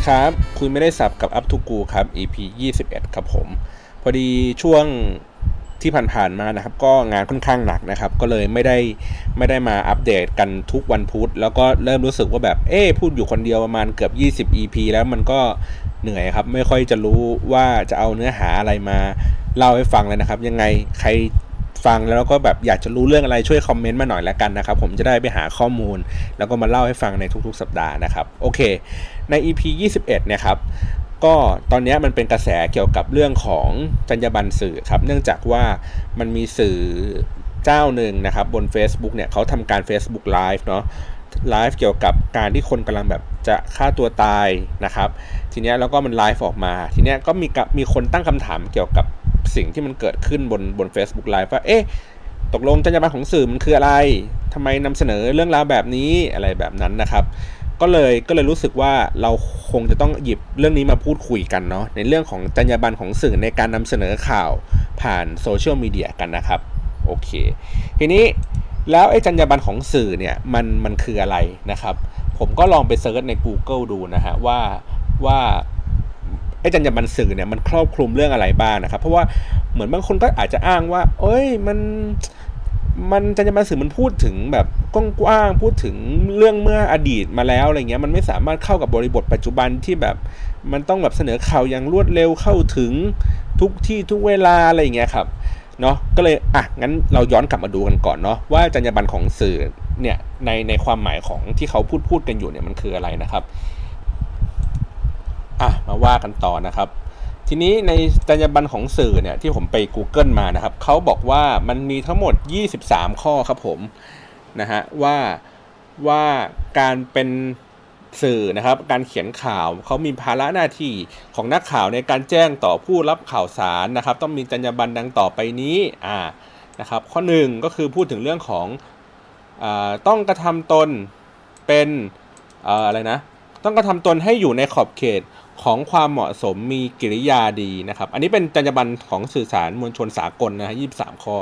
ดีครับ คุยไม่ได้สับกับอัพทุกูครับ EP 21 ครับผม พอดีช่วงที่ผ่านๆมานะครับ ก็งานค่อนข้างหนักนะครับ ก็เลยไม่ได้ไม่ได้มาอัปเดตกันทุกวันพุธแล้วก็เริ่มรู้สึกว่าแบบเอ๊พูดอยู่คนเดียวประมาณเกือบ 20 EP แล้วมันก็เหนื่อยครับ ไม่ค่อยจะรู้ว่าจะเอาเนื้อหาอะไรมาเล่าให้ฟังเลยนะครับ ยังไงใคร ฟังแล้วก็แบบอยากจะรู้เรื่องอะไรช่วยคอมเมนต์มาหน่อยแล้วกันนะครับ ผมจะได้ไปหาข้อมูล แล้วก็มาเล่าให้ฟังในทุกๆ สัปดาห์นะครับ โอเค ใน EP 21เนี่ยครับก็ตอนนี้มันเป็นกระแสเกี่ยวกับเรื่องของจรรยาบรรณสื่อครับเนื่องจากว่ามันมีสื่อเจ้าหนึ่งนะครับบน Facebook เนี่ยเขาทำการ Facebook Live เนาะไลฟ์เกี่ยวกับการที่คนกำลังแบบจะฆ่าตัวตายนะครับ ทีนี้แล้วก็มันไลฟ์ออกมา ทีนี้ก็มีมีคนตั้งคำถามเกี่ยวกับ สิ่งที่มันเกิดขึ้นบนบน Facebook Live ว่าเอ๊ะตกลงจรรยาบรรณของสื่อมันคืออะไรทำไมนำเสนอเรื่องราวแบบนี้อะไรแบบนั้นนะครับ ก็เลยก็เลยรู้สึกว่าเราคงจะต้องหยิบเรื่องนี้มาพูดคุยกันเนาะในเรื่องของจรรยาบรรณของสื่อในการนำเสนอข่าวผ่านโซเชียลมีเดียกันนะครับโอเค ทีนี้แล้วไอ้จรรยาบรรณของสื่อเนี่ยมันมันคืออะไรนะครับ ผมก็ลองไป search ใน Google ดูนะฮะว่าว่า ไอ้จรรยาบรรณสื่อเนี่ยมันครอบคลุมเรื่องอะไรบ้างนะครับ เพราะว่าเหมือนบางคนก็อาจจะอ้างว่า เอ้ยมันมันจรรยาบรรณสื่อมันพูดถึงแบบกว้างๆพูดถึงเรื่องเมื่ออดีตมาแล้วอะไรเงี้ยมันไม่สามารถเข้ากับบริบทปัจจุบันที่แบบมันต้องแบบเสนอข่าวอย่างรวดเร็วเข้าถึงทุกที่ทุกเวลาอะไรเงี้ยครับเนาะก็เลยอะงั้นเราย้อนกลับมาดูกันก่อนเนาะว่าจรรยาบรรณของสื่อเนี่ยในในความหมายของที่เขาพูดพูดกันอยู่เนี่ยมันคืออะไรนะครับ อะมาว่ากันต่อนะครับ ทีนี้ในจรรยาบรรณของสื่อเนี่ยที่ผมไป Google มานะครับเขาบอกว่ามันมีทั้งหมด 23 ข้อครับผมนะฮะว่าว่าการเป็นสื่อนะครับ การเขียนข่าวเขามีภาระหน้าที่ของนักข่าวในการแจ้งต่อผู้รับข่าวสารนะครับ ต้องมีจรรยาบรรณดังต่อไปนี้อ่านะครับข้อหนึ่งก็คือพูดถึงเรื่องของอต้องกระทำตนเป็นอะไรนะต้องกระทำตนให้อยู่ในขอบเขต ของความเหมาะสมมีกิริยาดีนะครับ อันนี้เป็นจรรยาบรรณของสื่อสารมวลชนสากลนะฮะยี่สามข้อ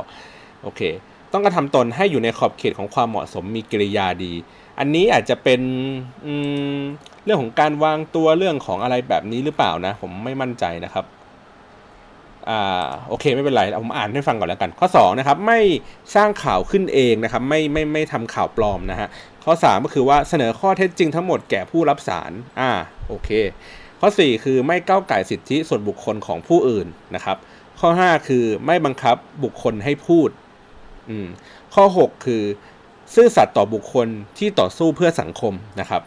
โอเค ต้องกระทำตนให้อยู่ในขอบเขตของความเหมาะสมมีกิริยาดี อันนี้อาจจะเป็นเรื่องของการวางตัวเรื่องของอะไรแบบนี้หรือเปล่านะ ผมไม่มั่นใจนะครับอ่าโอเคไม่เป็นไรผมอ่านให้ฟังก่อนแล้วกัน ข้อ2นะครับไม่สร้างข่าวขึ้นเองนะครับ ไม่ไม่ไม่ทำข่าวปลอมนะฮะข้อ 3 ก็คือว่าเสนอข้อเท็จจริงทั้งหมดแก่ผู้รับสารอ่าโอเค ข้อ 4 คือไม่ก้าวไก่สิทธิส่วนบุคคลของผู้อื่นนะครับ ข้อ 5 คือไม่บังคับบุคคลให้พูดอืมข้อ 6 คือ ซื่อสัตย์ต่อบุคคลที่ต่อสู้เพื่อสังคมนะครับ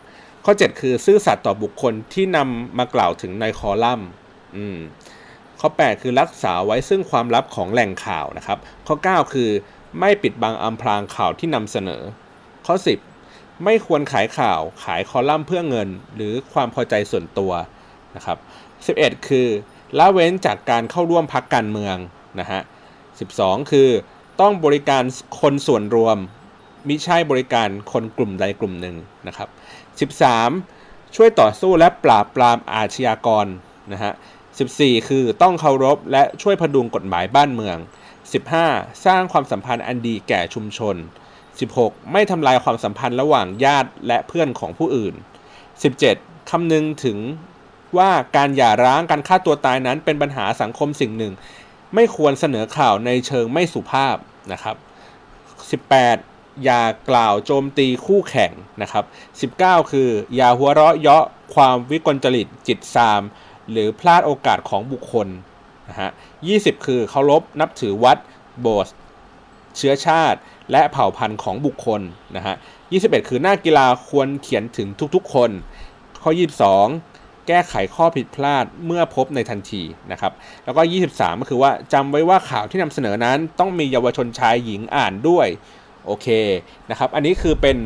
ข้อ 7 คือซื่อสัตย์ต่อบุคคลที่นำมากล่าวถึงในคอลัมน์อืมข้อ 8 คือรักษาไว้ซึ่งความลับของแหล่งข่าวนะครับ ข้อ 9 คือไม่ปิดบังอำพรางข่าวที่นำเสนอ ข้อ 10 ไม่ควรขายข่าวขายคอลัมน์เพื่อเงิน หรือความพอใจส่วนตัว นะครับ11 คือละเว้นจากการเข้าร่วมพักการเมืองนะฮะ12 คือต้องบริการคนส่วนรวมมิใช่บริการคนกลุ่มใดกลุ่มหนึ่งนะครับ 13 ช่วยต่อสู้และปราบปรามอาชญากรนะฮะ 14 คือต้องเคารพและช่วยพดุงกฎหมายบ้านเมือง 15 สร้างความสัมพันธ์อันดีแก่ชุมชน 16 ไม่ทำลายความสัมพันธ์ระหว่างญาติและเพื่อนของผู้อื่น 17 คำนึงถึง ว่าการหย่าร้างการฆ่าตัวตายนั้นเป็นปัญหาสังคมสิ่งหนึ่ง ไม่ควรเสนอข่าวในเชิงไม่สุภาพนะครับ 18 อย่ากล่าวโจมตีคู่แข่งนะครับ 19 คือ อย่าหัวเราะเยาะความวิกลจริตจิตซาม หรือพลาดโอกาสของบุคคลนะฮะ20 คือเคารพนับถือวัดโบสถ์เชื้อชาติ และเผ่าพันธุ์ของบุคคลนะฮะ21 คือหน้ากีฬาควรเขียนถึงทุกๆคน ข้อ 22 แก้ไขข้อผิดพลาดเมื่อพบในทันทีนะครับแล้วก็ 23 ก็คือว่าจำไว้ว่าข่าวที่นำเสนอนั้นต้องมีเยาวชนชายหญิงอ่านด้วยโอเคนะครับอันนี้คือเป็น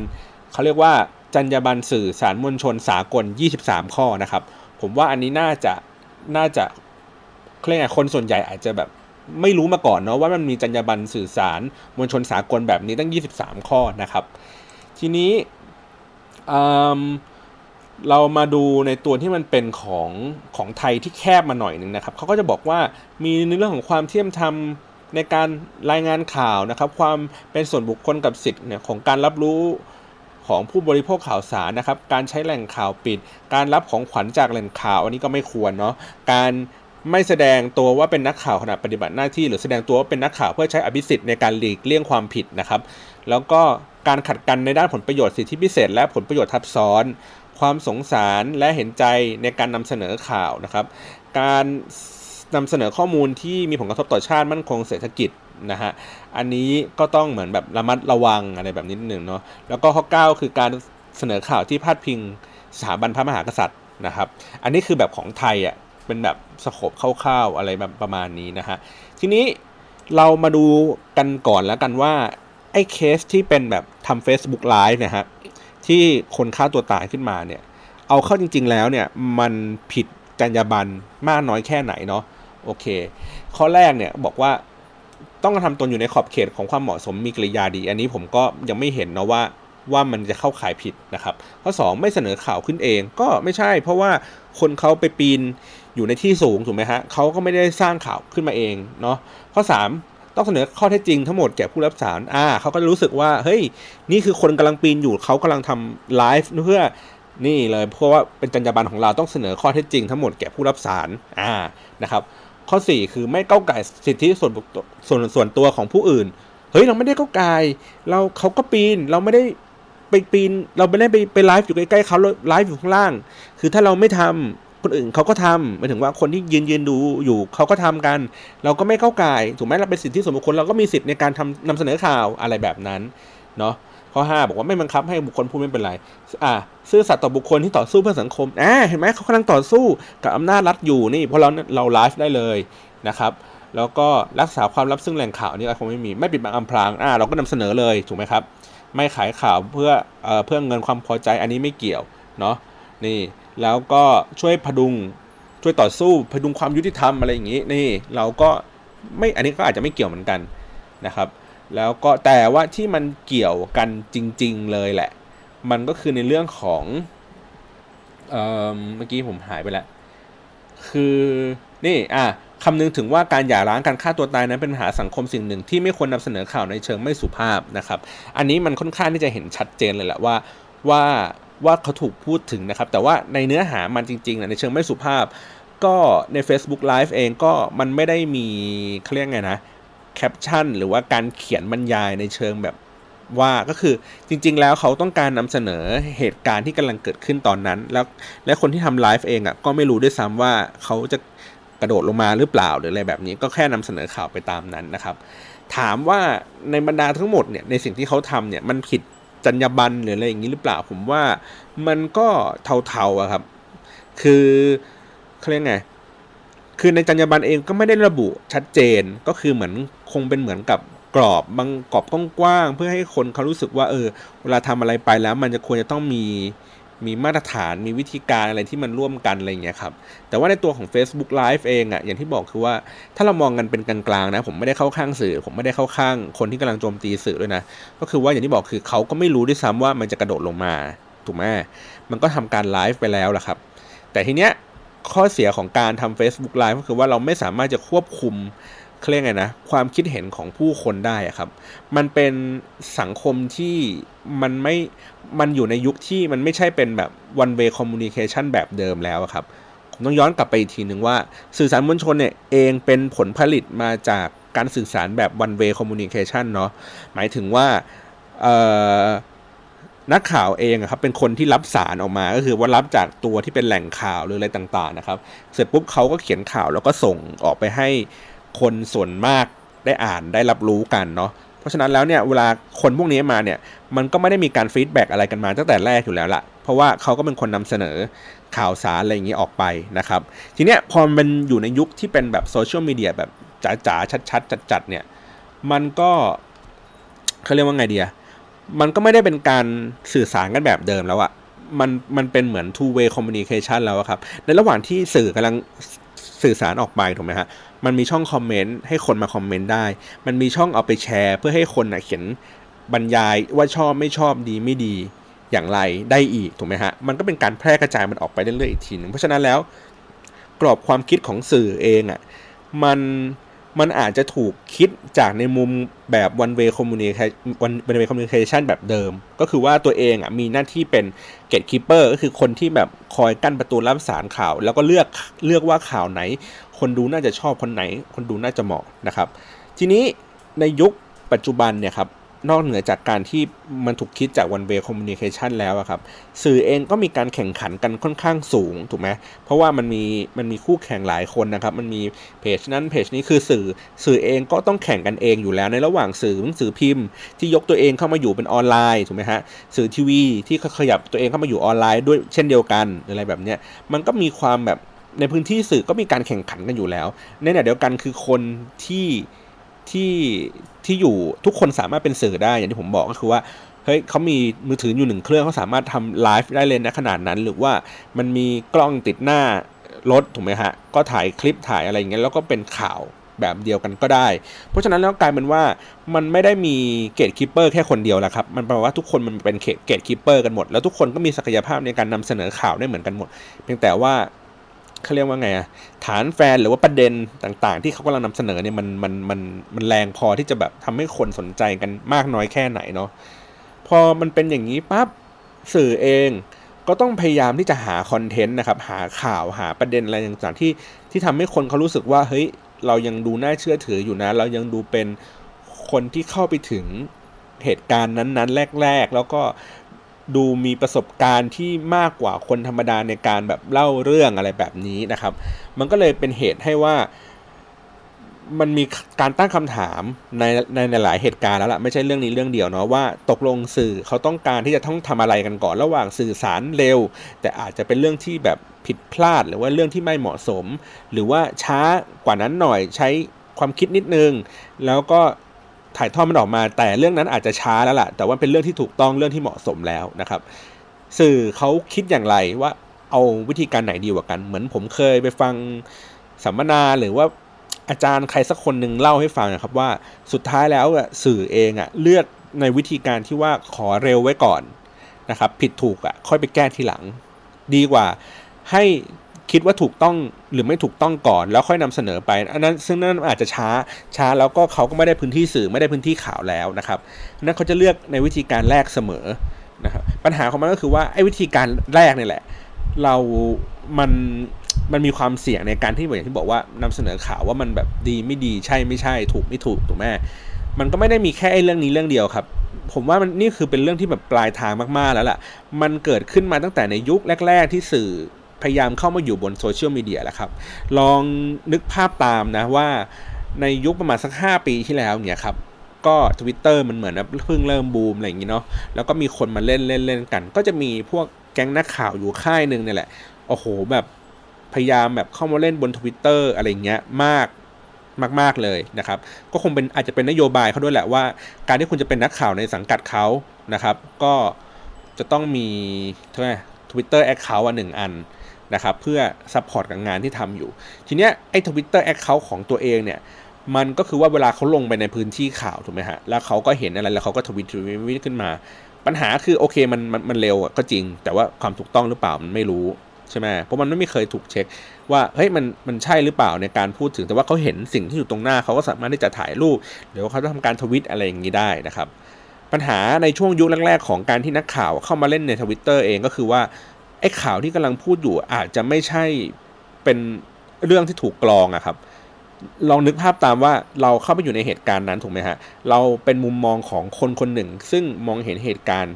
เขาเรียกว่าจรรยาบรรณสื่อสารมวลชนสากล 23 ข้อนะครับ ผมว่าอันนี้น่าจะน่าจะเรียกไงคนส่วนใหญ่อาจจะแบบไม่รู้มาก่อนเนาะว่ามันมีจรรยาบรรณสื่อสารมวลชนสากลแบบนี้ตั้ง 23 ข้อนะครับ ทีนี้ เรามาดูในตัวที่มันเป็นของของไทยที่แคบมาหน่อยหนึ่งนะครับเขาก็จะบอกว่ามีในเรื่องของความเทียมธรรมในการรายงานข่าวนะครับ ความเป็นส่วนบุคคลกับสิทธิ์เนี่ยของการรับรู้ของผู้บริโภคข่าวสารนะครับ การใช้แหล่งข่าวปิด การรับของขวัญจากแหล่งข่าว อันนี้ก็ไม่ควรเนาะการไม่แสดงตัวว่าเป็นนักข่าวขณะปฏิบัติหน้าที่ หรือแสดงตัวว่าเป็นนักข่าวเพื่อใช้อภิสิทธิ์ในการหลีกเลี่ยงความผิดนะครับ แล้วก็การขัดกันในด้านผลประโยชน์สิทธิพิเศษ และผลประโยชน์ทับซ้อน ความสงสารและเห็นใจในการนำเสนอข่าวนะครับ การนำเสนอข้อมูลที่มีผลกระทบต่อชาติมั่นคงเศรษฐกิจนะฮะ อันนี้ก็ต้องเหมือนแบบระมัดระวังอะไรแบบนิดหนึ่งเนาะ แล้วก็ข้อ 9 คือการเสนอข่าวที่พาดพิงสถาบันพระมหากษัตริย์นะครับ อันนี้คือแบบของไทยอะ เป็นแบบสโคบคร่าวๆอะไรแบบประมาณนี้นะฮะ ทีนี้เรามาดูกันก่อนแล้วกันว่าไอ้เคสที่เป็นแบบทำ Facebook Live นะฮะ ที่คนฆ่าตัวตายขึ้นมาเนี่ย เอาเข้าจริง ๆ แล้วเนี่ยมันผิดจรรยาบรรณมากน้อยแค่ไหนเนาะโอเค ข้อแรกเนี่ยบอกว่าต้องทำตนอยู่ในขอบเขตของความเหมาะสมมีกริยาดี อันนี้ผมก็ยังไม่เห็นนะว่าว่ามันจะเข้าข่ายผิดนะครับ ข้อ 2 ไม่เสนอข่าวขึ้นเองก็ไม่ใช่ เพราะว่าคนเขาไปปีนอยู่ในที่สูงถูกไหมฮะเขาก็ไม่ได้สร้างข่าวขึ้นมาเองเนาะข้อ 3 ต้องเสนอข้อเท็จจริงทั้งหมดแก่ผู้รับสารอ่าเขาก็รู้สึกว่า เฮ้ย นี่คือคนกำลังปีนอยู่เขากำลังทำไลฟ์เพื่อนี่เลยเพราะว่าเป็นจรรยาบรรณของเราต้องเสนอข้อเท็จจริงทั้งหมดแก่ผู้รับสารอ่านะครับ ข้อ 4 คือไม่ก้าวไก่สิทธิส่วนส่วนส่วนตัวของผู้อื่น เฮ้ยเราไม่ได้ก้าวไก่เราเขาก็ปีนเราไม่ได้ไปปีนเราไม่ได้ไปไปไลฟ์อยู่ใกล้ๆเขาไลฟ์อยู่ข้างล่าง คือถ้าเราไม่ทำ คนอื่นเขาก็ทำหมายถึงว่าคนที่ยืนยืนดูอยู่เขาก็ทำกัน เราก็ไม่เข้าก่ายถูกไหมเราเป็นสิทธิส่วนบุคคลเราก็มีสิทธิ์ในการทำนำเสนอข่าวอะไรแบบนั้นเนาะข้อ 5 บอกว่าไม่บังคับให้บุคคลพูดไม่เป็นไร อ่า ซื่อสัตย์ต่อบุคคลที่ต่อสู้เพื่อสังคมอ่าเห็นไหมเขากำลังต่อสู้กับอำนาจรัฐอยู่นี่เพราะเราเราไลฟ์ได้เลยนะครับ แล้วก็รักษาความลับซึ่งแหล่งข่าวนี่คงไม่มีไม่ปิดบังอำพรางอ่าเราก็นำเสนอเลยถูกไหมครับ ไม่ขายข่าวเพื่อเอ่อเพื่อเงินความพอใจอันนี้ไม่เกี่ยวเนาะนี่ แล้วก็ช่วยพดุงช่วยต่อสู้พดุงความยุติธรรมอะไรอย่างนี้นี่เราก็ไม่อันนี้ก็อาจจะไม่เกี่ยวเหมือนกันนะครับ แล้วก็แต่ว่าที่มันเกี่ยวกันจริง ๆเลยแหละ มันก็คือในเรื่องของเเมื่อกี้ผมหายไปแล้วคือนี่อะคำนึงถึงว่าการหย่าร้างการฆ่าตัวตายนั้นเป็นปัญหาสังคมสิ่งหนึ่งที่ไม่ควรนำเสนอข่าวในเชิงไม่สุภาพนะครับ อันนี้มันค่อนข้างที่จะเห็นชัดเจนเลยแหละว่าว่า ว่าเขาถูกพูดถึงนะครับ แต่ว่าในเนื้อหามันจริงๆในเชิงไม่สุภาพ ก็ใน Facebook Live เองก็มันไม่ได้มีเขาเรียกไงนะแคปชั่นหรือว่าการเขียนบรรยายในเชิงแบบว่าก็คือจริง ๆ แล้วเขาต้องการนำเสนอเหตุการณ์ที่กำลังเกิดขึ้นตอนนั้น แล้วและคนที่ทำไลฟ์เองอะ่ะก็ไม่รู้ด้วยซ้ำว่าเขาจะกระโดดลงมาหรือเปล่าหรืออะไรแบบนี้ก็แค่นำเสนอข่าวไปตามนั้นนะครับ ถามว่าในบรรดาทั้งหมดเนี่ยในสิ่งที่เขาทำเนี่ยมันผิด จรรยาบรรณหรืออะไรอย่างนี้หรือเปล่าผมว่ามันก็เทาๆอะครับ คือเขาเรียกไงคือในจรรยาบรรณเองก็ไม่ได้ระบุชัดเจนก็คือเหมือนคงเป็นเหมือนกับกรอบบางกรอบกว้างๆเพื่อให้คนเขารู้สึกว่าเออเวลาทำอะไรไปแล้ว มันจะควรจะต้องมี มีมาตรฐานมีวิธีการอะไรที่มันร่วมกันอะไรเงี้ยครับแต่ว่าในตัวของ Facebook Live เองอะ่ะอย่างที่บอกคือว่าถ้าเรามองกันเป็นกลางๆนะผมไม่ได้เข้าข้างสื่อ ผมไม่ได้เข้าข้างคนที่กำลังโจมตีสื่อด้วยนะก็คือว่าอย่างที่บอกคือเขาก็ไม่รู้ด้วยซ้ำว่ามันจะกระโดดลงมาถูกไหมมันก็ทำการไลฟ์ไปแล้วล่ะครับ แต่ทีเนี้ยข้อเสียของการทำ Facebook Live ก็คือว่าเราไม่สามารถจะควบคุมเครียกไงนะความคิดเห็นของผู้คนได้ครับ มันเป็นสังคมที่มันไม่ มันอยู่ในยุคที่มันไม่ใช่เป็นแบบ one way communication แบบเดิมแล้วครับ ผมต้องย้อนกลับไปอีกทีหนึ่งว่า สื่อสารมวลชนเนี่ยเองเป็นผลผลิตมาจากการสื่อสารแบบ one way communication เนาะหมายถึงว่านักข่าวเองครับเป็นคนที่รับสารออกมาก็คือว่ารับจากตัวที่เป็นแหล่งข่าวหรืออะไรต่างๆนะครับ เสร็จปุ๊บเขาก็เขียนข่าวแล้วก็ส่งออกไปให้คนส่วนมากได้อ่านได้รับรู้กันเนาะ เพราะฉะนั้นแล้วเนี่ยเวลาคนพวกนี้มาเนี่ยมันก็ไม่ได้มีการ feedback อะไรกันมาตั้งแต่แรกอยู่แล้วละเพราะว่าเขาก็เป็นคนนำเสนอข่าวสารอะไรอย่างนี้ออกไปนะครับ ทีเนี้ยพอมันอยู่ในยุคที่เป็นแบบโซเชียลมีเดียแบบจ๋าๆชัดๆจัดๆเนี่ยมันก็เขาเรียกว่าไงเดียมันก็ไม่ได้เป็นการสื่อสารกันแบบเดิมแล้วอะมันมันเป็นเหมือน two way communication แล้วครับ ในระหว่างที่สื่อกำลังสื่อสารออกไปถูกไหมฮะ มันมีช่องคอมเมนต์ให้คนมาคอมเมนต์ได้ มันมีช่องเอาไปแชร์ เพื่อให้คนเขียนบรรยายว่าชอบไม่ชอบดีไม่ดีอย่างไรได้อีกถูกไหมฮะ มันก็เป็นการแพร่กระจายมันออกไปเรื่อยๆอีกทีหนึ่งเพราะฉะนั้นแล้ว กรอบความคิดของสื่อเองอะ่ะมัน มันอาจจะถูกคิดจากในมุมแบบ one way communication one way communication แบบเดิม ก็คือว่าตัวเองอะมีหน้าที่เป็น gatekeeper ก็คือคนที่แบบคอยกั้นประตูรับสารข่าว แล้วก็เลือกเลือกว่าข่าวไหน คนดูน่าจะชอบคนไหน คนดูน่าจะเหมาะนะครับ ทีนี้ในยุคปัจจุบันเนี่ยครับ นอกเหนือจากการที่มันถูกคิดจาก one way communication แล้วครับ สื่อเองก็มีการแข่งขันกันค่อนข้างสูงถูกไหมเพราะว่ามันมีมันมีคู่แข่งหลายคนนะครับ มันมีเพจนั้นเพจนี้คือสื่อสื่อเองก็ต้องแข่งกันเองอยู่แล้วในระหว่างสื่อหนังสือพิมพ์ ที่ยกตัวเองเข้ามาอยู่เป็นออนไลน์ถูกไหมฮะสื่อทีวีที่ขยับตัวเองเข้ามาอยู่ออนไลน์ด้วยเช่นเดียวกันอะไรแบบเนี้ยมันก็มีความแบบในพื้นที่สื่อก็มีการแข่งขันกันอยู่แล้ว ในขณะเดียวกันคือคนที่ที่ ที่อยู่ทุกคนสามารถเป็นสื่อได้อย่างที่ผมบอกก็คือว่าเฮ้ยเขามีมือถืออยู่หนึ่งเครื่องเขาสามารถทำไลฟ์ได้เลยนะขนาดนั้น หรือว่ามันมีกล้องติดหน้ารถถูกไหมฮะ ก็ถ่ายคลิปถ่ายอะไรอย่างเงี้ยแล้วก็เป็นข่าวแบบเดียวกันก็ได้ เพราะฉะนั้นแล้วกลายเป็นว่ามันไม่ได้มี gatekeeper แค่คนเดียวแล้วครับ มันแปลว่าทุกคนมันเป็น gatekeeper กันหมด แล้วทุกคนก็มีศักยภาพในการนำเสนอข่าวได้เหมือนกันหมด เพียงแต่ว่า เขาเรียกว่าไงอะฐานแฟนหรือว่าประเด็นต่างๆ ที่เขากำลังนำเสนอเนี่ยมันมันมันมันแรงพอที่จะแบบทำให้คนสนใจกันมากน้อยแค่ไหนเนาะพอมันเป็นอย่างนี้ปั๊บสื่อเองก็ต้องพยายามที่จะหาคอนเทนต์นะครับ หาข่าวหาประเด็นอะไรต่างๆที่ที่ทำให้คนเขารู้สึกว่าเฮ้ยเรายังดูน่าเชื่อถืออยู่นะ เรายังดูเป็นคนที่เข้าไปถึงเหตุการณ์นั้นๆ แรก ๆ แล้วก็ ดูมีประสบการณ์ที่มากกว่าคนธรรมดาในการแบบเล่าเรื่องอะไรแบบนี้นะครับ มันก็เลยเป็นเหตุให้ว่ามันมีการตั้งคำถามในในหลายเหตุการณ์แล้วล่ะไม่ใช่เรื่องนี้เรื่องเดียวเนาะว่าตกลงสื่อเขาต้องการที่จะต้องทำอะไรกันก่อนระหว่างสื่อสารเร็ว แต่อาจจะเป็นเรื่องที่แบบผิดพลาด หรือว่าเรื่องที่ไม่เหมาะสม หรือว่าช้ากว่านั้นหน่อยใช้ความคิดนิดนึง แล้วก็ ถ่ายทอดมันออกมา แต่เรื่องนั้นอาจจะช้าแล้วล่ะ แต่ว่าเป็นเรื่องที่ถูกต้องเรื่องที่เหมาะสมแล้วนะครับ สื่อเขาคิดอย่างไรว่าเอาวิธีการไหนดีกว่ากัน เหมือนผมเคยไปฟังสัมมนาหรือว่าอาจารย์ใครสักคนหนึ่งเล่าให้ฟังนะครับว่าสุดท้ายแล้วสื่อเองอะเลือกในวิธีการที่ว่าขอเร็วไว้ก่อนนะครับ ผิดถูกอะค่อยไปแก้ทีหลัง ดีกว่าให้ คิดว่าถูกต้องหรือไม่ถูกต้องก่อนแล้วค่อยนำเสนอไป อันนั้นซึ่งนั่นอาจจะช้าช้าแล้วก็เขาก็ไม่ได้พื้นที่สื่อไม่ได้พื้นที่ข่าวแล้วนะครับนั้นเขาจะเลือกในวิธีการแรกเสมอนะครับปัญหาของมันก็คือว่าไอ้วิธีการแรกนี่แหละ เรามันมันมีความเสี่ยงในการที่อย่างที่บอกว่านำเสนอข่าวว่ามันแบบดีไม่ดีใช่ไม่ใช่ ถูกไม่ถูกถูกไหมมันก็ไม่ได้มีแค่เรื่องนี้เรื่องเดียวครับ ผมว่ามันนี่คือเป็นเรื่องที่แบบปลายทางมากๆแล้วล่ะ มันเกิดขึ้นมาตั้งแต่ในยุคแรก ๆ ที่สื่อ พยายามเข้ามาอยู่บนโซเชียลมีเดียแล้วครับ ลองนึกภาพตามนะว่าในยุคประมาณสัก 5 ปีที่แล้วเนี่ยครับก็ Twitter มันเหมือนเพิ่งเริ่มบูมอะไรอย่างนี้เนาะแล้วก็มีคนมาเล่นเล่นเล่นกัน ก็จะมีพวกแก๊งนักข่าวอยู่ค่ายหนึ่งเนี่ยแหละ โอ้โหแบบพยายามแบบเข้ามาเล่นบน Twitter อะไรเงี้ยมากมาก ๆ เลยนะครับ ก็คงเป็นอาจจะเป็นนโยบายเขาด้วยแหละว่า การที่คุณจะเป็นนักข่าวในสังกัดเขานะครับ ก็จะต้องมีเท่าไหร่ Twitter account อันหนึ่งอัน นะครับเพื่อ support กับงานที่ทำอยู่ ทีเนี้ยไอ้ Twitter account ของตัวเองเนี่ยมันก็คือว่าเวลาเขาลงไปในพื้นที่ข่าวถูกไหมฮะแล้วเขาก็เห็นอะไรแล้วเขาก็ tweet tweet ขึ้นมา ปัญหาคือโอเคมันมันมันเร็วก็จริง แต่ว่าความถูกต้องหรือเปล่ามันไม่รู้ใช่ไหมเพราะมันไม่เคยถูกเช็คว่าเฮ้ยมันมันใช่หรือเปล่าในการพูดถึงแต่ว่าเขาเห็นสิ่งที่อยู่ตรงหน้าเขาก็สามารถที่จะถ่ายรูปหรือว่าเขาจะทำการทวิตอะไรอย่างนี้ได้นะครับ ปัญหาในช่วงยุคแรกๆ ของการที่นักข่าวเข้ามาเล่นในทวิตเตอร์เองก็คือว่า อ้ข่าวที่กำลังพูดอยู่อาจจะไม่ใช่เป็นเรื่องที่ถูกกรองอะครับลองนึกภาพตามว่าเราเข้าไปอยู่ในเหตุการณ์นั้นถูกไหมฮะ เราเป็นมุมมองของคนคนหนึ่ง ซึ่งมองเห็นเหตุการณ์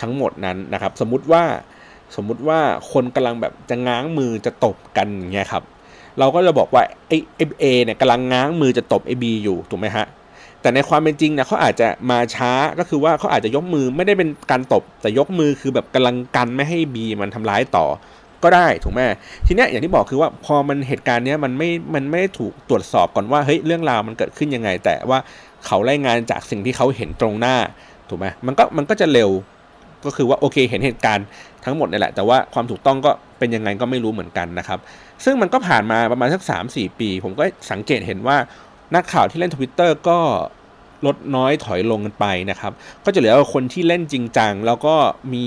ทั้งหมดนั้นนะครับ สมมุติว่าสมมุติว่าคนกำลังแบบจะง้างมือจะตบกันเงี้ยครับ เราก็จะบอกว่าไอ้เอเนี่ยกำลังง้างมือจะตบไอ้บีอยู่ถูกไหมฮะ แต่ในความเป็นจริงเนี่ยเขาอาจจะมาช้าก็คือว่าเขาอาจจะยกมือไม่ได้เป็นการตบ แต่ยกมือคือแบบกำลังกันไม่ให้บีมันทำร้ายต่อก็ได้ถูกไหมทีเนี้ยอย่างที่บอกคือว่าพอมันเหตุการณ์เนี้ยมันไม่มันไม่ถูกตรวจสอบก่อนว่าเฮ้ยเรื่องราวมันเกิดขึ้นยังไง แต่ว่าเขารายงานจากสิ่งที่เขาเห็นตรงหน้าถูกไหมมันก็มันก็จะเร็วก็คือว่าโอเคเห็นเหตุการณ์ทั้งหมดนี่แหละ แต่ว่าความถูกต้องก็เป็นยังไงก็ไม่รู้เหมือนกันนะครับ ซึ่งมันก็ผ่านมาประมาณสัก3-4 ปี ผมก็สังเกตเห็นว่า นักข่าวที่เล่นทวิตเตอร์ก็ลดน้อยถอยลงกันไปนะครับ ก็จะเหลือคนที่เล่นจริงจังแล้วก็มี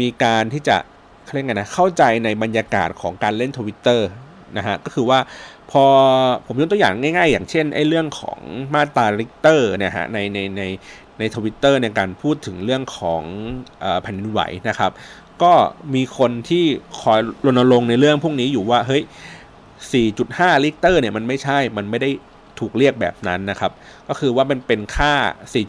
มีการที่จะเขาเรียกไงนะเข้าใจในบรรยากาศของการเล่นทวิตเตอร์นะฮะก็คือว่าพอผมยกตัวอย่างง่าย ๆ อย่างเช่นไอ้เรื่องของมาตราริกเตอร์เนี่ยฮะในในในในทวิตเตอร์ในการพูดถึงเรื่องของแผ่นดินไหวนะครับ ก็มีคนที่คอยรณรงค์ในเรื่องพวกนี้อยู่ว่าเฮ้ย 4.5 ริกเตอร์เนี่ยมันไม่ใช่มันไม่ได้ ถูกเรียกแบบนั้นนะครับ ก็คือว่ามันเป็นค่า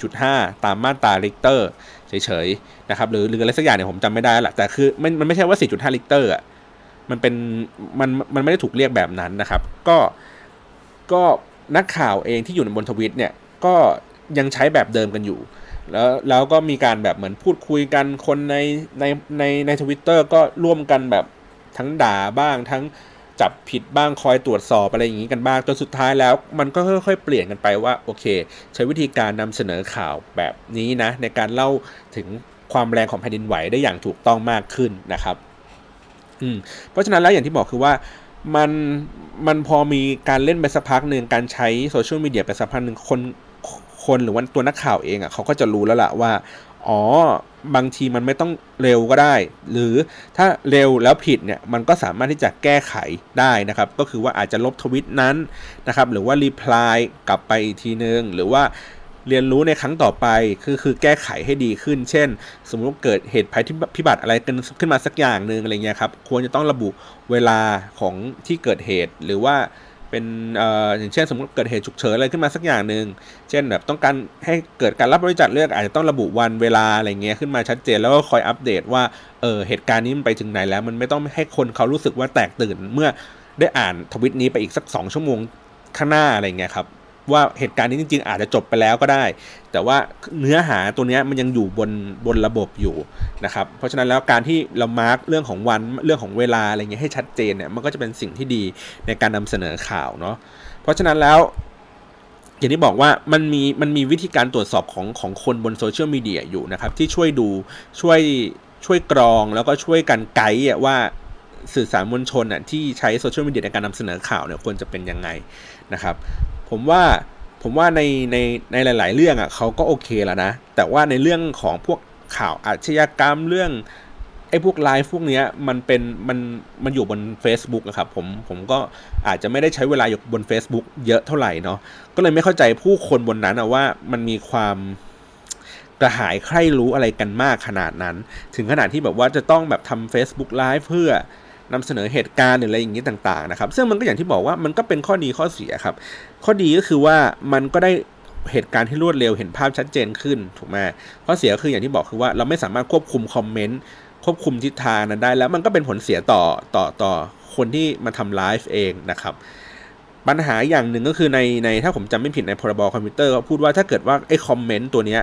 4.5 ตามมาตราริกเตอร์เฉยๆนะครับหรือหรืออะไรสักอย่างเนี่ยผมจำไม่ได้แหละแต่คือมันมันไม่ใช่ว่า 4.5 ริกเตอร์อะมันเป็นมันมันไม่ได้ถูกเรียกแบบนั้นนะครับ ก็ก็นักข่าวเองที่อยู่ในบนทวิตเนี่ยก็ยังใช้แบบเดิมกันอยู่ แล้วแล้วก็มีการแบบเหมือนพูดคุยกันคนในในในในทวิตเตอร์ก็ร่วมกันแบบทั้งด่าบ้างทั้ง จับผิดบ้างคอยตรวจสอบอะไรอย่างนี้กันบ้างจนสุดท้ายแล้ว มันก็ค่อยๆ เปลี่ยนกันไปว่าโอเค ใช้วิธีการนำเสนอข่าวแบบนี้นะ ในการเล่าถึงความแรงของแผ่นดินไหวได้อย่างถูกต้องมากขึ้นนะครับอืมเพราะฉะนั้นแล้วอย่างที่บอกคือว่ามันมันพอมีการเล่นไปสักพักหนึ่งการใช้โซเชียลมีเดียไปสักพักหนึ่งคนคนหรือว่าตัวนักข่าวเองอะเขาก็จะรู้แล้วล่ะว่า อ๋อบางทีมันไม่ต้องเร็วก็ได้ หรือถ้าเร็วแล้วผิดเนี่ยมันก็สามารถที่จะแก้ไขได้นะครับ ก็คือว่าอาจจะลบทวิตนั้นนะครับ หรือว่ารีプライกลับไปอีกทีนึง หรือว่าเรียนรู้ในครั้งต่อไปคือคือแก้ไขให้ดีขึ้น เช่น สมมติเกิดเหตุภัยพิบัติอะไรกันขึ้นมาสักอย่างหนึ่งอะไรเงี้ยครับควรจะต้องระบุเวลาของที่เกิดเหตุหรือว่า เป็นเอ่ออย่างเช่นสมมติเกิดเหตุฉุกเฉินอะไรขึ้นมาสักอย่างหนึ่งเช่นแบบต้องการให้เกิดการรับบริจาคเลือดอาจจะต้องระบุวันเวลาอะไรเงี้ยขึ้นมาชัดเจนแล้วก็คอยอัปเดตว่าเออเหตุการณ์นี้มันไปถึงไหนแล้ว มันไม่ต้องให้คนเขารู้สึกว่าแตกตื่นเมื่อได้อ่านทวิตนี้ไปอีกสัก 2 ชั่วโมงข้างหน้าอะไรเงี้ยครับ ว่าเหตุการณ์นี้จริง ๆ อาจจะจบไปแล้วก็ได้ แต่ว่าเนื้อหาตัวนี้มันยังอยู่บนบนระบบอยู่นะครับเพราะฉะนั้นแล้วการที่เรามาร์กเรื่องของวันเรื่องของเวลาอะไรเงี้ยให้ชัดเจนเนี่ยมันก็จะเป็นสิ่งที่ดีในการนำเสนอข่าวเนาะเพราะฉะนั้นแล้วอย่างที่บอกว่ามันมีมันมีวิธีการตรวจสอบของของคนบนโซเชียลมีเดียอยู่นะครับที่ช่วยดูช่วยช่วยกรองแล้วก็ช่วยกันไกด์ว่าสื่อสารมวลชนอะที่ใช้โซเชียลมีเดียในการนำเสนอข่าวเนี่ยควรจะเป็นยังไงนะครับ ผมว่าผมว่าในในในหลาย ๆ เรื่องอะเขาก็โอเคแล้วนะ แต่ว่าในเรื่องของพวกข่าวอาชญากรรมเรื่องไอ้พวกไลฟ์พวกเนี้ยมันเป็นมันมันอยู่บน Facebook นะครับผมผมก็อาจจะไม่ได้ใช้เวลาอยู่บน Facebook เยอะเท่าไหร่เนาะก็เลยไม่เข้าใจผู้คนบนนั้นอะว่ามันมีความกระหายใคร่รู้อะไรกันมากขนาดนั้น ถึงขนาดที่แบบว่าจะต้องแบบทำ Facebook Live เพื่อ นำเสนอเหตุการณ์หรืออะไรอย่างนี้ต่างๆนะครับ ซึ่งมันก็อย่างที่บอกว่ามันก็เป็นข้อดีข้อเสียครับ ข้อดีก็คือว่ามันก็ได้เหตุการณ์ที่รวดเร็วเห็นภาพชัดเจนขึ้นถูกไหมข้อเสียคืออย่างที่บอกคือว่าเราไม่สามารถควบคุม comment ควบคุมทิศทางนั้นได้ แล้วมันก็เป็นผลเสียต่อต่อต่อคนที่มาทำไลฟ์เองนะครับปัญหาอย่างหนึ่งก็คือในในถ้าผมจำไม่ผิดในพ.ร.บ.คอมพิวเตอร์เขาพูดว่าถ้าเกิดว่าไอ้ comment ตัวเนี้ย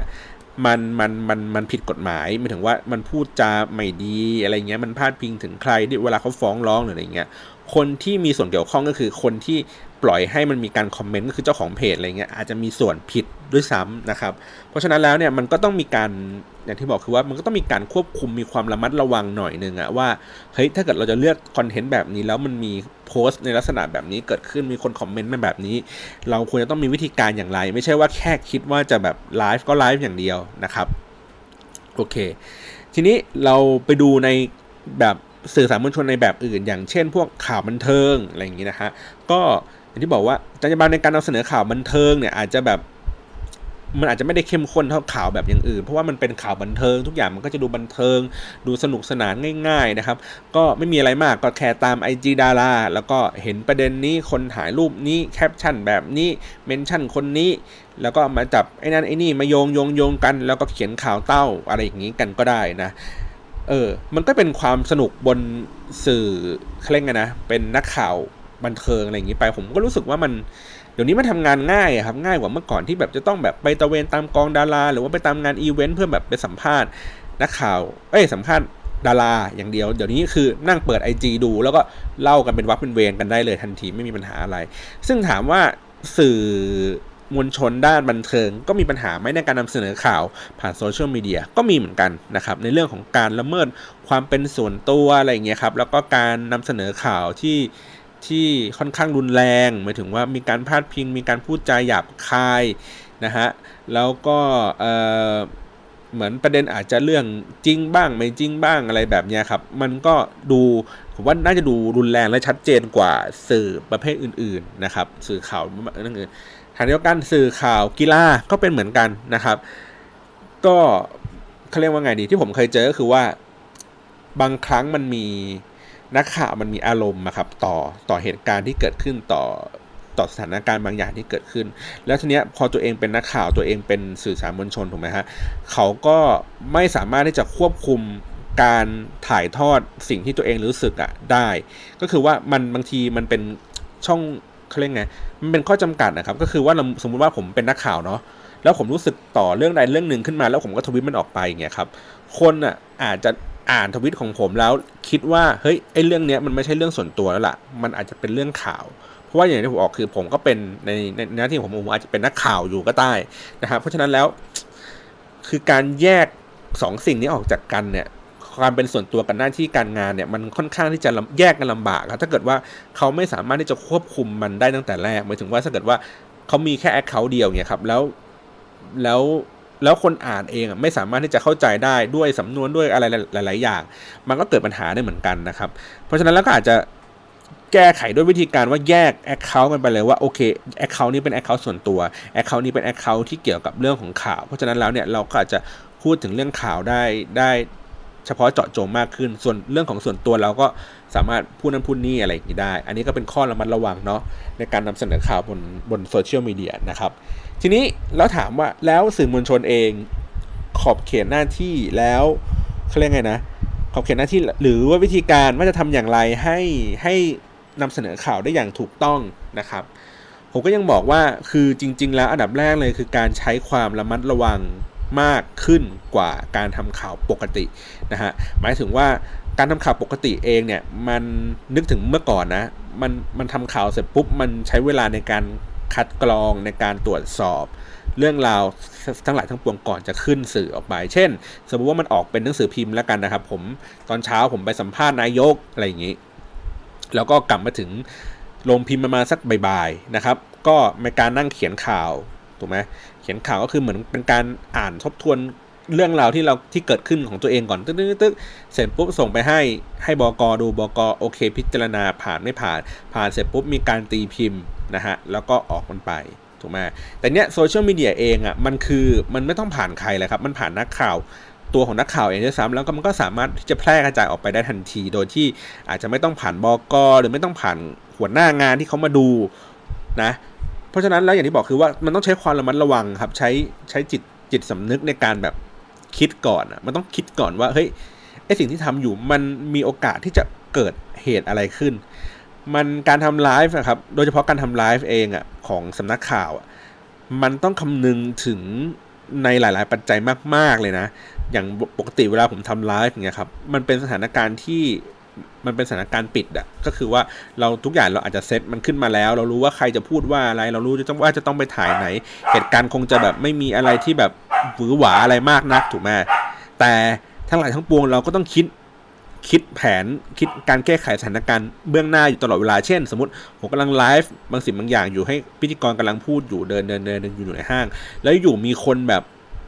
มันมันมันมันผิดกฎหมายหมายถึงว่ามันพูดจาไม่ดีอะไรเงี้ยมันพาดพิงถึงใครที่เวลาเขาฟ้องร้องหรืออะไรเงี้ยคนที่มีส่วนเกี่ยวข้องก็คือคนที่ ปล่อยให้มันมีการ comment ก็คือเจ้าของเพจอะไรเงี้ยอาจจะมีส่วนผิดด้วยซ้ำนะครับ เพราะฉะนั้นแล้วเนี่ยมันก็ต้องมีการอย่างที่บอกคือว่ามันก็ต้องมีการควบคุมมีความระมัดระวังหน่อยหนึ่งอะว่าเฮ้ยถ้าเกิดเราจะเลือก content แบบนี้แล้วมันมีโพสต์ในลักษณะแบบนี้เกิดขึ้นมีคน comment มาแบบนี้ เราควรจะต้องมีวิธีการอย่างไร ไม่ใช่ว่าแค่คิดว่าจะแบบไลฟ์ก็ไลฟ์อย่างเดียวนะครับโอเค ทีนี้เราไปดูในแบบสื่อสารมวลชนในแบบอื่น อย่างเช่น พวกข่าวบันเทิงอะไรอย่างนี้นะฮะก็ อย่างที่บอกว่าจรรยาบรรณในการนำเสนอข่าวบันเทิงเนี่ยอาจจะแบบมันอาจจะไม่ได้เข้มข้นเท่าข่าวแบบอย่างอื่น เพราะว่ามันเป็นข่าวบันเทิง ทุกอย่างมันก็จะดูบันเทิง ดูสนุกสนานง่าย ๆนะครับ ก็ไม่มีอะไรมากก็แค่ตาม IG ดาราแล้วก็เห็นประเด็นนี้คนถ่ายรูปนี้แคปชั่นแบบนี้ mention คนนี้ แล้วก็มาจับไอ้นั่นไอ้นี่มาโยงโยงโยงกัน แล้วก็เขียนเต้าข่าวอะไรอย่างนี้กันก็ได้นะเออมันก็เป็นความสนุกบนสื่อเคร่งนะเป็นนักข่าว บันเทิงอะไรอย่างนี้ไป ผมก็รู้สึกว่ามันเดี๋ยวนี้มันทำงานง่ายครับง่ายกว่าเมื่อก่อนที่แบบจะต้องแบบไปตระเวนตามกองดารา หรือว่าไปตามงานอีเวนต์เพื่อแบบไปสัมภาษณ์นักข่าว เอ้ยสัมภาษณ์ดาราอย่างเดียว เดี๋ยวนี้คือนั่งเปิด IG ดู แล้วก็เล่ากันเป็นวรรคเป็นเวรกันได้เลยทันทีไม่มีปัญหาอะไร ซึ่งถามว่าสื่อมวลชนด้านบันเทิง ก็มีปัญหาไหมในการนำเสนอข่าวผ่าน social media ก็มีเหมือนกันนะครับในเรื่องของการละเมิดความเป็นส่วนตัวอะไรอย่างเงี้ยครับแล้วก็การนำเสนอข่าวที่ ที่ค่อนข้างรุนแรงหมายถึงว่ามีการพาดพิง มีการพูดจาหยาบคายนะฮะแล้วก็เหมือนประเด็นอาจจะเรื่องจริงบ้างไม่จริงบ้างอะไรแบบนี้ครับ มันก็ดูผมว่าน่าจะดูรุนแรงและชัดเจนกว่าสื่อประเภทอื่น ๆนะครับ สื่อข่าวเรื่องอื่นทางเดียวกันสื่อข่าวกีฬาก็เป็นเหมือนกันนะครับ ก็เขาเรียกว่าไงดีที่ผมเคยเจอก็คือว่าบางครั้งมันมี นักข่าวมันมีอารมณ์นะครับต่อต่อเหตุการณ์ที่เกิดขึ้นต่อต่อสถานการณ์บางอย่างที่เกิดขึ้น แล้วทีเนี้ยพอตัวเองเป็นนักข่าวตัวเองเป็นสื่อสารมวลชนถูกไหมฮะเขาก็ไม่สามารถที่จะควบคุมการถ่ายทอดสิ่งที่ตัวเองรู้สึกอะได้ ก็คือว่ามันบางทีมันเป็นช่องเขาเรียกไงมันเป็นข้อจำกัดนะครับ ก็คือว่าสมมุติว่าผมเป็นนักข่าวเนาะแล้วผมรู้สึกต่อเรื่องใดเรื่องหนึ่งขึ้นมา แล้วผมก็ทวิตมันออกไปอย่างเงี้ยครับ คนอะอาจจะ อ่านทวิตของผมแล้วคิดว่าเฮ้ยไอ้เรื่องเนี้ยมันไม่ใช่เรื่องส่วนตัวแล้วล่ะ มันอาจจะเป็นเรื่องข่าว เพราะว่าอย่างที่ผมออกคือผมก็เป็นในในหน้าที่ผมผมอาจจะเป็นนักข่าวอยู่ก็ได้นะครับเพราะฉะนั้นแล้วคือการแยกสองสิ่งนี้ออกจากกันเนี่ยความเป็นส่วนตัวกับหน้าที่การงานเนี่ยมันค่อนข้างที่จะแยกกันลำบากครับถ้าเกิดว่าเขาไม่สามารถที่จะควบคุมมันได้ตั้งแต่แรกหมายถึงว่าถ้าเกิดว่าเขามีแค่แอคเคาท์เดียวเนี่ยครับแล้วแล้ว แล้วคนอ่านเองไม่สามารถที่จะเข้าใจได้ด้วยสำนวนด้วยอะไรหลาย ๆ อย่าง มันก็เกิดปัญหาได้เหมือนกันนะครับ เพราะฉะนั้นแล้วก็อาจจะแก้ไขด้วยวิธีการว่าแยก Account กันไปเลยว่าโอเค Account นี้เป็น Account ส่วนตัว Account นี้เป็น Account ที่เกี่ยวกับเรื่องของข่าว เพราะฉะนั้นแล้วเนี่ยเราก็อาจจะพูดถึงเรื่องข่าวได้ได้เฉพาะเจาะจงมากขึ้น ส่วนเรื่องของส่วนตัวเราก็สามารถพูดนั้นพูดนี่อะไรอย่างนี้ได้ อันนี้ก็เป็นข้อระมัดระวังเนาะในการนำเสนอข่าวบนบนโซเชียลมีเดียนะครับ ทีนี้แล้วถามว่าแล้วสื่อมวลชนเอง ขอบเขตหน้าที่แล้วเขาเรียกไงนะ ขอบเขตหน้าที่หรือว่าวิธีการว่าจะทำอย่างไรให้ให้นำเสนอข่าวได้อย่างถูกต้องนะครับ ผมก็ยังบอกว่าคือจริง ๆ แล้วอันดับแรกเลยคือการใช้ความระมัดระวังมากขึ้นกว่าการทำข่าวปกตินะฮะหมายถึงว่าการทำข่าวปกติเองเนี่ยมันนึกถึงเมื่อก่อนนะมันมันทำข่าวเสร็จปุ๊บมันใช้เวลาในการ คัดกรองในการตรวจสอบเรื่องราวทั้งหลายทั้งปวงก่อนจะขึ้นสื่อออกไป เช่น สมมติว่ามันออกเป็นหนังสือพิมพ์แล้วกันนะครับ ผมตอนเช้าผมไปสัมภาษณ์นายกอะไรอย่างนี้ แล้วก็กลับมาถึงลงพิมพ์ประมาณสักบ่ายๆนะครับ ก็ในการนั่งเขียนข่าวถูกไหมเขียนข่าวก็คือเหมือนเป็นการอ่านทบทวนเรื่องราวที่เราที่เกิดขึ้นของตัวเองก่อนตึ๊กตึ๊กตึ๊กเสร็จปุ๊บส่งไปให้ให้บกดูบกโอเค พิจารณาผ่านไม่ผ่าน ผ่านเสร็จปุ๊บมีการตีพิมพ์ นะฮะแล้วก็ออกมันไปถูกไหมแต่เนี้ยโซเชียลมีเดียเองอะ่ะมันคือมันไม่ต้องผ่านใครเลยครับ มันผ่านนักข่าวตัวของนักข่าวเองด้วยซ้ำแล้วก็มันก็สามารถที่จะแพร่กระจายออกไปได้ทันที โดยที่อาจจะไม่ต้องผ่านบอกหรือไม่ต้องผ่านหัวหน้างานที่เขามาดูนะเพราะฉะนั้นแล้วอย่างที่บอกคือว่ามันต้องใช้ความระมัดระวังครับ ใช้ใช้จิตจิตสำนึกในการแบบคิดก่อนอะมันต้องคิดก่อนว่าเฮ้ยไอสิ่งที่ทำอยู่มันมีโอกาสที่จะเกิดเหตุอะไรขึ้น มันการทำไลฟ์นะครับ โดยเฉพาะการทำไลฟ์เองอะของสำนักข่าวอะมันต้องคำนึงถึงในหลาย ๆ ปัจจัยมาก ๆ เลยนะ อย่างปกติเวลาผมทำไลฟ์อย่างเงี้ยครับ มันเป็นสถานการณ์ที่มันเป็นสถานการณ์ปิดอะก็คือว่าเราทุกอย่างเราอาจจะเซตมันขึ้นมาแล้ว เรารู้ว่าใครจะพูดว่าอะไร เรารู้จะต้องว่าจะต้องไปถ่ายไหน เหตุการณ์คงจะแบบไม่มีอะไรที่แบบหวือหวาอะไรมากนักถูกไหมแต่ทั้งหลายทั้งปวงเราก็ต้องคิด คิดแผนคิดการแก้ไขสถานการณ์เบื้องหน้าอยู่ตลอดเวลาเช่น สมมติผมกำลังไลฟ์บางสิ่งบางอย่างอยู่ให้พิธีกรกำลังพูดอยู่เดินเดินเดินอยู่ในห้าง แล้วอยู่มีคนแบบ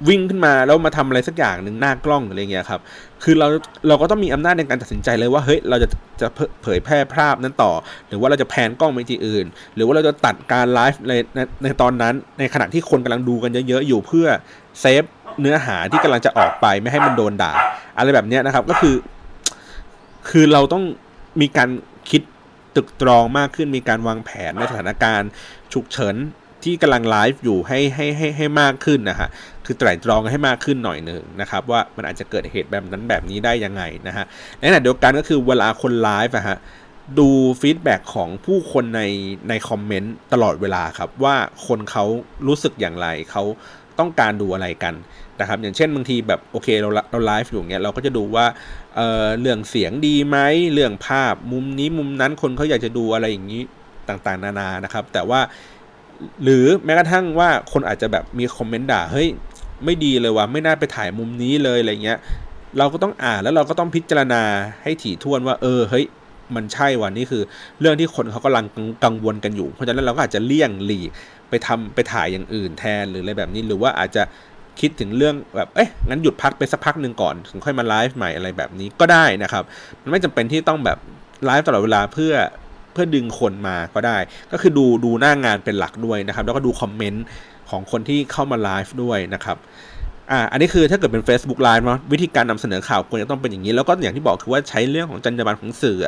วิ่งขึ้นมาแล้วมาทำอะไรสักอย่างหนึ่งหน้ากล้องอะไรเงี้ยครับ คือเราเราก็ต้องมีอำนาจในการตัดสินใจเลยว่าเฮ้ยเราจะจะเผยแพร่ภาพนั้นต่อ หรือว่าเราจะแพนกล้องไปที่อื่น หรือว่าเราจะตัดการไลฟ์ในในตอนนั้น ในขณะที่คนกำลังดูกันเยอะๆอยู่เพื่อเซฟเนื้อหาที่กำลังจะออกไปไม่ให้มันโดนด่า อะไรแบบนี้นะครับก็คือ คือเราต้องมีการคิดตึกตรองมากขึ้นมีการวางแผนในสถานการณ์ฉุกเฉินที่กำลังไลฟ์อยู่ให้ให้ให้ให้มากขึ้นนะฮะคือไตร่ตรองให้มากขึ้นหน่อยหนึ่งนะครับ ว่ามันอาจจะเกิดเหตุแบบนั้นแบบนี้ได้ยังไงนะฮะในขณะเดียวกันก็คือเวลาคนไลฟ์อะฮะดู feedback ของผู้คนในใน comment ตลอดเวลาครับ ว่าคนเขารู้สึกอย่างไรเขาต้องการดูอะไรกัน นะครับอย่างเช่นบางทีแบบโอเคเราเราไลฟ์อยู่เงี้ยเราก็จะดูว่าเออเรื่องเสียงดีไหมเรื่องภาพมุมนี้มุมนั้นคนเขาอยากจะดูอะไรอย่างนี้ต่างๆ นานานะครับ แต่ว่าหรือแม้กระทั่งว่าคนอาจจะแบบมีคอมเมนต์ด่าเฮ้ยไม่ดีเลยว่ะไม่น่าไปถ่ายมุมนี้เลยอะไรเงี้ยเราก็ต้องอ่านแล้วเราก็ต้องพิจารณาให้ถี่ถ้วนว่าเออเฮ้ยมันใช่ว่ะนี่คือ เรื่องที่คนเขากำลังกังวลกันอยู่ เพราะฉะนั้นเราก็อาจจะเลี่ยงหลีกไปทำไปถ่ายอย่างอื่นแทนหรืออะไรแบบนี้หรือว่าอาจจะ คิดถึงเรื่องแบบเอ๊ะงั้นหยุดพักไปสักพักหนึ่งก่อนถึงค่อยมาไลฟ์ใหม่อะไรแบบนี้ก็ได้นะครับ มันไม่จำเป็นที่ต้องแบบไลฟ์ตลอดเวลาเพื่อเพื่อดึงคนมาก็ได้ ก็คือดูดูหน้างานเป็นหลักด้วยนะครับ แล้วก็ดูคอมเมนต์ของคนที่เข้ามาไลฟ์ด้วยนะครับอ่าอันนี้คือถ้าเกิดเป็น Facebook Live เนาะวิธีการนำเสนอข่าวควรจะต้องเป็นอย่างนี้ แล้วก็อย่างที่บอกคือว่าใช้เรื่องของจรรยาบรรณของสื่อ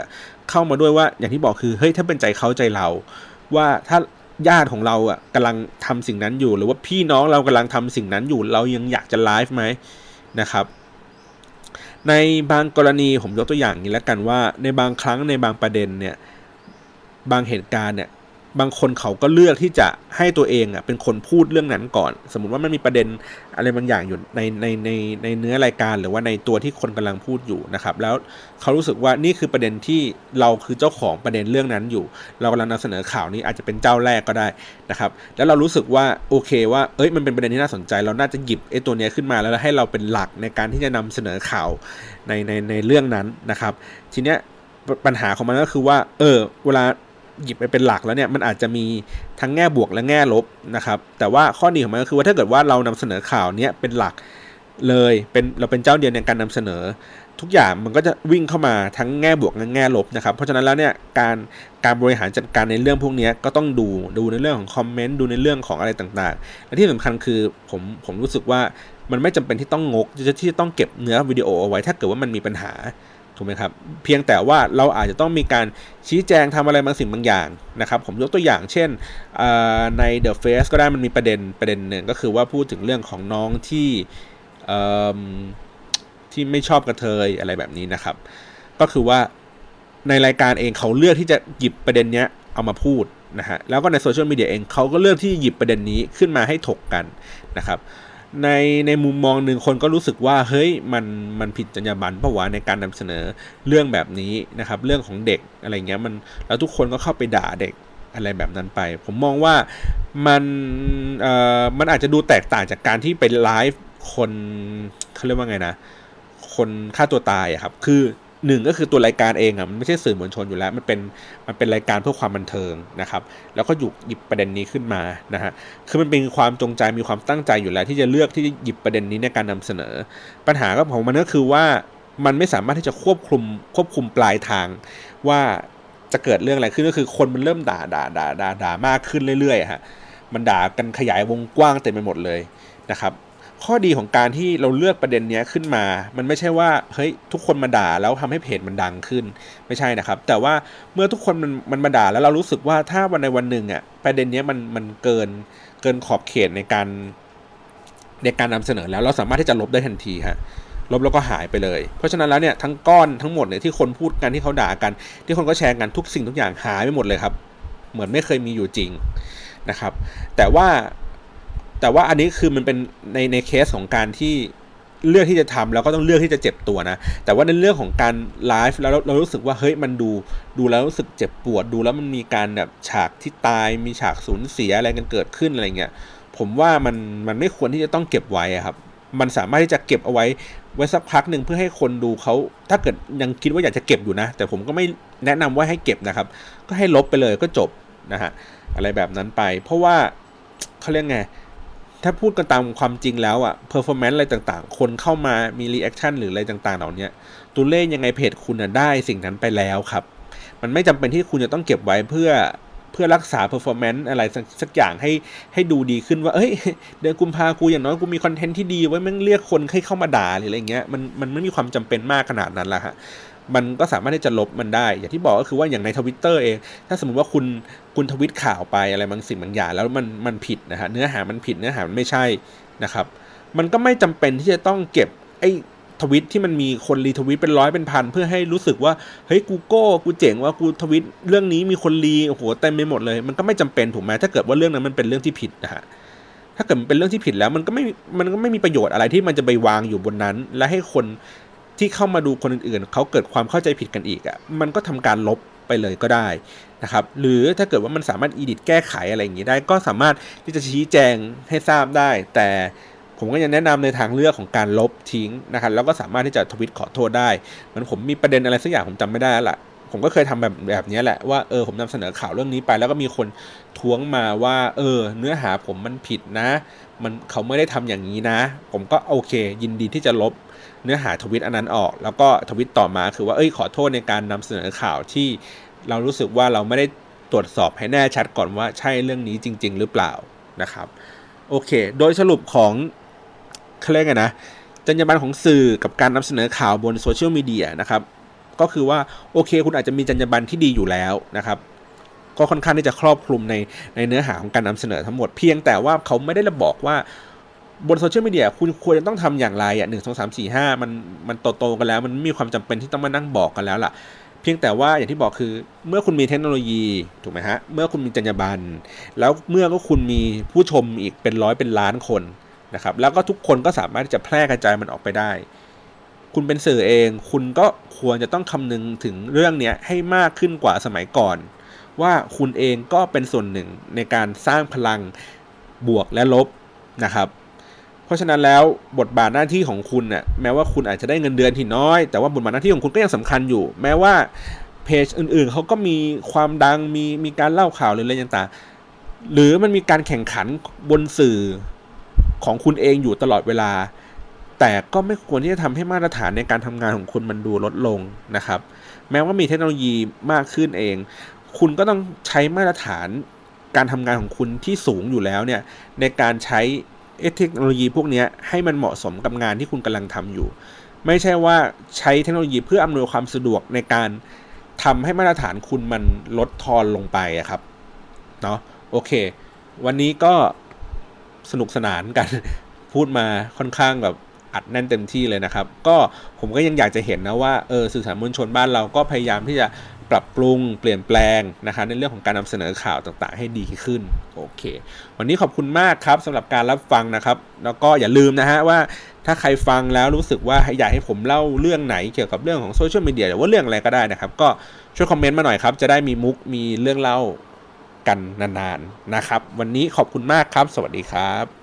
เข้ามาด้วยว่าอย่างที่บอกคือเฮ้ยถ้าเป็นใจเขาใจเรา ว่าถ้า ญาติของเราอะกำลังทำสิ่งนั้นอยู่ หรือว่าพี่น้องเรากำลังทำสิ่งนั้นอยู่ เรายังอยากจะไลฟ์ไหมนะครับ ในบางกรณีผมยกตัวอย่างนี้แล้วกันว่า ในบางครั้งในบางประเด็นเนี่ยบางเหตุการณ์เนี่ย บางคนเขาก็เลือกที่จะให้ตัวเองอะเป็นคนพูดเรื่องนั้นก่อน สมมติว่ามันมีประเด็นอะไรบางอย่างอยู่ในในในในเนื้อรายการหรือว่าในตัวที่คนกำลังพูดอยู่นะครับ แล้วเขารู้สึกว่านี่คือประเด็นที่เราคือเจ้าของประเด็นเรื่องนั้นอยู่ เรากำลังนำเสนอข่าวนี้อาจจะเป็นเจ้าแรกก็ได้นะครับ แล้วเรารู้สึกว่าโอเคว่าเอ้ยมันเป็นประเด็นที่น่าสนใจ เราน่าจะหยิบไอ้ตัวนี้ขึ้นมาแล้วให้เราเป็นหลักในการที่จะนำเสนอข่าวในในในเรื่องนั้นนะครับ ทีเนี้ยปัญหาของมันก็คือว่า เออ เวลา หยิบไปเป็นหลักแล้วเนี่ยมันอาจจะมีทั้งแง่บวกและแง่ลบนะครับแต่ว่าข้อดีของมันก็คือว่าถ้าเกิดว่าเรานำเสนอข่าวเนี้ยเป็นหลักเลยเป็นเราเป็นเจ้าเดียวในการนำเสนอ ทุกอย่างมันก็จะวิ่งเข้ามาทั้งแง่บวกและแง่ลบนะครับเพราะฉะนั้นแล้วเนี่ยการการบริหารจัดการในเรื่องพวกนี้ก็ต้องดูดูในเรื่องของคอมเมนต์ดูในเรื่องของอะไรต่างๆ และที่สำคัญคือผมผมรู้สึกว่ามันไม่จำเป็นที่ต้องงกจะที่จะต้องเก็บเนื้อวิดีโอเอาไว้ถ้าเกิดว่ามันมีปัญหา ถูกไหมครับ เพียงแต่ว่าเราอาจจะต้องมีการชี้แจงทำอะไรบางสิ่งบางอย่างนะครับ ผมยกตัวอย่างเช่นใน The Face ก็ได้มันมีประเด็นประเด็นหนึ่งก็คือว่าพูดถึงเรื่องของน้องที่ที่ไม่ชอบกระเทยอะไรแบบนี้นะครับ ก็คือว่าในรายการเองเขาเลือกที่จะหยิบประเด็นเนี้ยเอามาพูดนะฮะแล้วก็ในโซเชียลมีเดียเองเขาก็เลือกที่หยิบประเด็นนี้ขึ้นมาให้ถกกันนะครับ ในในมุมมองหนึ่งคนก็รู้สึกว่าเฮ้ยมันมันผิดจรรยาบรรณเพราะว่าในการนำเสนอเรื่องแบบนี้นะครับ เรื่องของเด็กอะไรเงี้ยมันแล้วทุกคนก็เข้าไปด่าเด็กอะไรแบบนั้นไป ผมมองว่ามันเอ่อมันอาจจะดูแตกต่างจากการที่ไปไลฟ์คนเขาเรียกว่าไงนะ คนฆ่าตัวตายอะครับ คือ หนึ่งก็คือตัวรายการเองอะมันไม่ใช่สื่อมวลชนอยู่แล้ว มันเป็นมันเป็นรายการเพื่อความบันเทิงนะครับ แล้วก็หยุดหยิบประเด็นนี้ขึ้นมานะฮะคือมันเป็นความจงใจมีความตั้งใจอยู่แล้ว ที่จะเลือกที่จะหยิบประเด็นนี้ในการนำเสนอ ปัญหาก็ของมันก็คือว่ามันไม่สามารถที่จะควบคุมควบคุมปลายทางว่าจะเกิดเรื่องอะไรขึ้นก็คือคนมันเริ่มด่าด่าด่าด่าด่ามากขึ้นเรื่อยๆฮะมันด่ากันขยายวงกว้างเต็มไปหมดเลยนะครับ ข้อดีของการที่เราเลือกประเด็นนี้ขึ้นมา มันไม่ใช่ว่าเฮ้ยทุกคนมาด่าแล้วทำให้เพจมันดังขึ้น ไม่ใช่นะครับ แต่ว่าเมื่อทุกคนมันมันมาด่าแล้วเรารู้สึกว่าถ้าวันในวันหนึ่งอะประเด็นนี้มันมันเกินเกินขอบเขตในการในการนำเสนอแล้วเราสามารถที่จะลบได้ทันทีฮะลบแล้วก็หายไปเลย เพราะฉะนั้นแล้วเนี่ยทั้งก้อนทั้งหมดเนี่ยที่คนพูดกันที่เขาด่ากัน ที่คนก็แชร์กันทุกสิ่งทุกอย่างหายไปหมดเลยครับ เหมือนไม่เคยมีอยู่จริงนะครับ แต่ว่า แต่ว่าอันนี้คือมันเป็นในในเคสของการที่เลือกที่จะทำแล้วก็ต้องเลือกที่จะเจ็บตัวนะ แต่ว่าในเรื่องของการไลฟ์แล้วเรารู้สึกว่าเฮ้ยมันดูดูแล้วรู้สึกเจ็บปวดดูแล้วมันมีการแบบฉากที่ตายมีฉากสูญเสียอะไรกันเกิดขึ้นอะไรเงี้ยผมว่ามันมันไม่ควรที่จะต้องเก็บไว้ครับ มันสามารถที่จะเก็บเอาไว้ไว้สักพักหนึ่งเพื่อให้คนดูเขาถ้าเกิดยังคิดว่าอยากจะเก็บอยู่นะ แต่ผมก็ไม่แนะนำว่าให้เก็บนะครับ ก็ให้ลบไปเลยก็จบนะฮะอะไรแบบนั้นไป เพราะว่าเขาเรียกไง ถ้าพูดกันตามความจริงแล้วอะ performance อะไรต่างๆ คนเข้ามามี reaction หรืออะไรต่างๆ เหล่านี้ตัวเลขยังไงเพจคุณอะได้สิ่งนั้นไปแล้วครับ มันไม่จำเป็นที่คุณจะต้องเก็บไว้เพื่อเพื่อรักษา performance อะไรสักอย่างให้ให้ดูดีขึ้นว่า เอ้ย เดือนกุมภากูอย่างน้อยกูมี content ที่ดีไว้มันเรียกคนให้เข้ามาด่าหรืออะไรเงี้ยมันมันไม่มีความจำเป็นมากขนาดนั้นละฮะมันก็สามารถที่จะลบมันได้ อย่างที่บอกก็คือว่าอย่างในทวิตเตอร์เอง ถ้าสมมติว่าคุณ คุณทวิตข่าวไปอะไรบางสิ่งบางอย่างแล้วมันมันผิดนะฮะเนื้อหามันผิดเนื้อหามันไม่ใช่นะครับ มันก็ไม่จำเป็นที่จะต้องเก็บไอ้ทวิตที่มันมีคน retweet เป็นร้อยเป็นพันเพื่อให้รู้สึกว่าเฮ้ยกูโก้กูเจ๋งว่ากูทวิตเรื่องนี้มีคน re โอ้โหเต็มไปหมดเลย มันก็ไม่จำเป็นถูกไหมถ้าเกิดว่าเรื่องนั้นมันเป็นเรื่องที่ผิดนะฮะถ้าเกิดมันเป็นเรื่องที่ผิดแล้วมันก็ไม่มันก็ไม่มีประโยชน์อะไรที่มันจะไปวางอยู่บนนั้น และให้คนที่เข้ามาดูคนอื่นๆเขาเกิดความเข้าใจผิดกันอีกอะ่ะมันก็ทำการลบ ไปเลยก็ได้นะครับหรือถ้าเกิดว่ามันสามารถอีดิทแก้ไขอะไรอย่างนี้ได้ ก็สามารถที่จะชี้แจงให้ทราบได้ แต่ผมก็ยังแนะนำในทางเลือกของการลบทิ้งนะครับแล้วก็สามารถที่จะทวิตขอโทษได้ มันผมมีประเด็นอะไรสักอย่างผมจำไม่ได้แล้วล่ะผมก็เคยทำแบบแบบนี้แหละว่าเออผมนำเสนอข่าวเรื่องนี้ไป แล้วก็มีคนท้วงมาว่า เออ เนื้อหาผมมันผิดนะ มันเขาไม่ได้ทำอย่างนี้นะ ผมก็โอเค ยินดีที่จะลบ เนื้อหาทวิตอันนั้นออก แล้วก็ทวิตต่อมาคือว่าเอ้ยขอโทษในการนำเสนอข่าวที่เรารู้สึกว่าเราไม่ได้ตรวจสอบให้แน่ชัดก่อนว่าใช่เรื่องนี้จริง ๆ หรือเปล่านะครับโอเค โดยสรุปของเขาเรียกไงนะจรรยาบรรณของสื่อกับการนำเสนอข่าวบนโซเชียลมีเดียนะครับก็คือว่าโอเค คุณอาจจะมีจรรยาบรรณที่ดีอยู่แล้วนะครับก็ค่อนข้างที่จะครอบคลุมในในเนื้อหาของการนำเสนอทั้งหมดเพียงแต่ว่าเขาไม่ได้ระบอกว่า บนโซเชียลมีเดียคุณควรจะต้องทำอย่างไรอะหนึ่งสองสามสี่ห้ามันมันโตโตกันแล้ว มันมีความจำเป็นที่ต้องมานั่งบอกกันแล้วล่ะ เพียงแต่ว่าอย่างที่บอกคือเมื่อคุณมีเทคโนโลยีถูกไหมฮะ เมื่อคุณมีจรรยาบรรณแล้วเมื่อก็คุณมีผู้ชมอีกเป็นร้อยเป็นล้านคนนะครับ แล้วก็ทุกคนก็สามารถที่จะแพร่กระจายมันออกไปได้ คุณเป็นสื่อเอง คุณก็ควรจะต้องคำนึงถึงเรื่องนี้ให้มากขึ้นกว่าสมัยก่อน ว่าคุณเองก็เป็นส่วนหนึ่งในการสร้างพลังบวกและลบนะครับ เพราะฉะนั้นแล้วบทบาทหน้าที่ของคุณเนะ่ยแม้ว่าคุณอาจจะได้เงินเดือนที่น้อย แต่ว่าบทบาทหน้าที่ของคุณก็ยังสำคัญอยู่ แม้ว่าเพจอื่นๆเขาก็มีความดังมีมีการเล่าข่าวหรืออะไรต่างๆหรือมันมีการแข่งขันบนสื่อของคุณเองอยู่ตลอดเวลา แต่ก็ไม่ควรที่จะทำให้มาตรฐานในการทำงานของคุณมันดูลดลงนะครับ แม้ว่ามีเทคโนโลยีมากขึ้นเอง คุณก็ต้องใช้มาตรฐานการทำงานของคุณที่สูงอยู่แล้วเนี่ยในการใช้ เทคโนโลยีพวกนี้ให้มันเหมาะสมกับงานที่คุณกำลังทำอยู่ ไม่ใช่ว่าใช้เทคโนโลยีเพื่ออำนวยความสะดวกในการทำให้มาตรฐานคุณมันลดทอนลงไปอะครับเนาะโอเค วันนี้ก็สนุกสนานกันพูดมาค่อนข้างแบบอัดแน่นเต็มที่เลยนะครับ ก็ผมก็ยังอยากจะเห็นนะว่าเออสื่อสารมวลชนบ้านเราก็พยายามที่จะ ปรับปรุงเปลี่ยนแปลงนะคะในเรื่องของการนำเสนอข่าวต่างๆ ให้ดีขึ้นโอเค วันนี้ขอบคุณมากครับสำหรับการรับฟังนะครับ แล้วก็อย่าลืมนะฮะว่าถ้าใครฟังแล้วรู้สึกว่าอยากให้ผมเล่าเรื่องไหนเกี่ยวกับเรื่องของโซเชียลมีเดียหรือว่าเรื่องอะไรก็ได้นะครับ ก็ช่วยคอมเมนต์มาหน่อยครับ จะได้มีมุกมีเรื่องเล่ากันนานๆนะครับ วันนี้ขอบคุณมากครับ สวัสดีครับ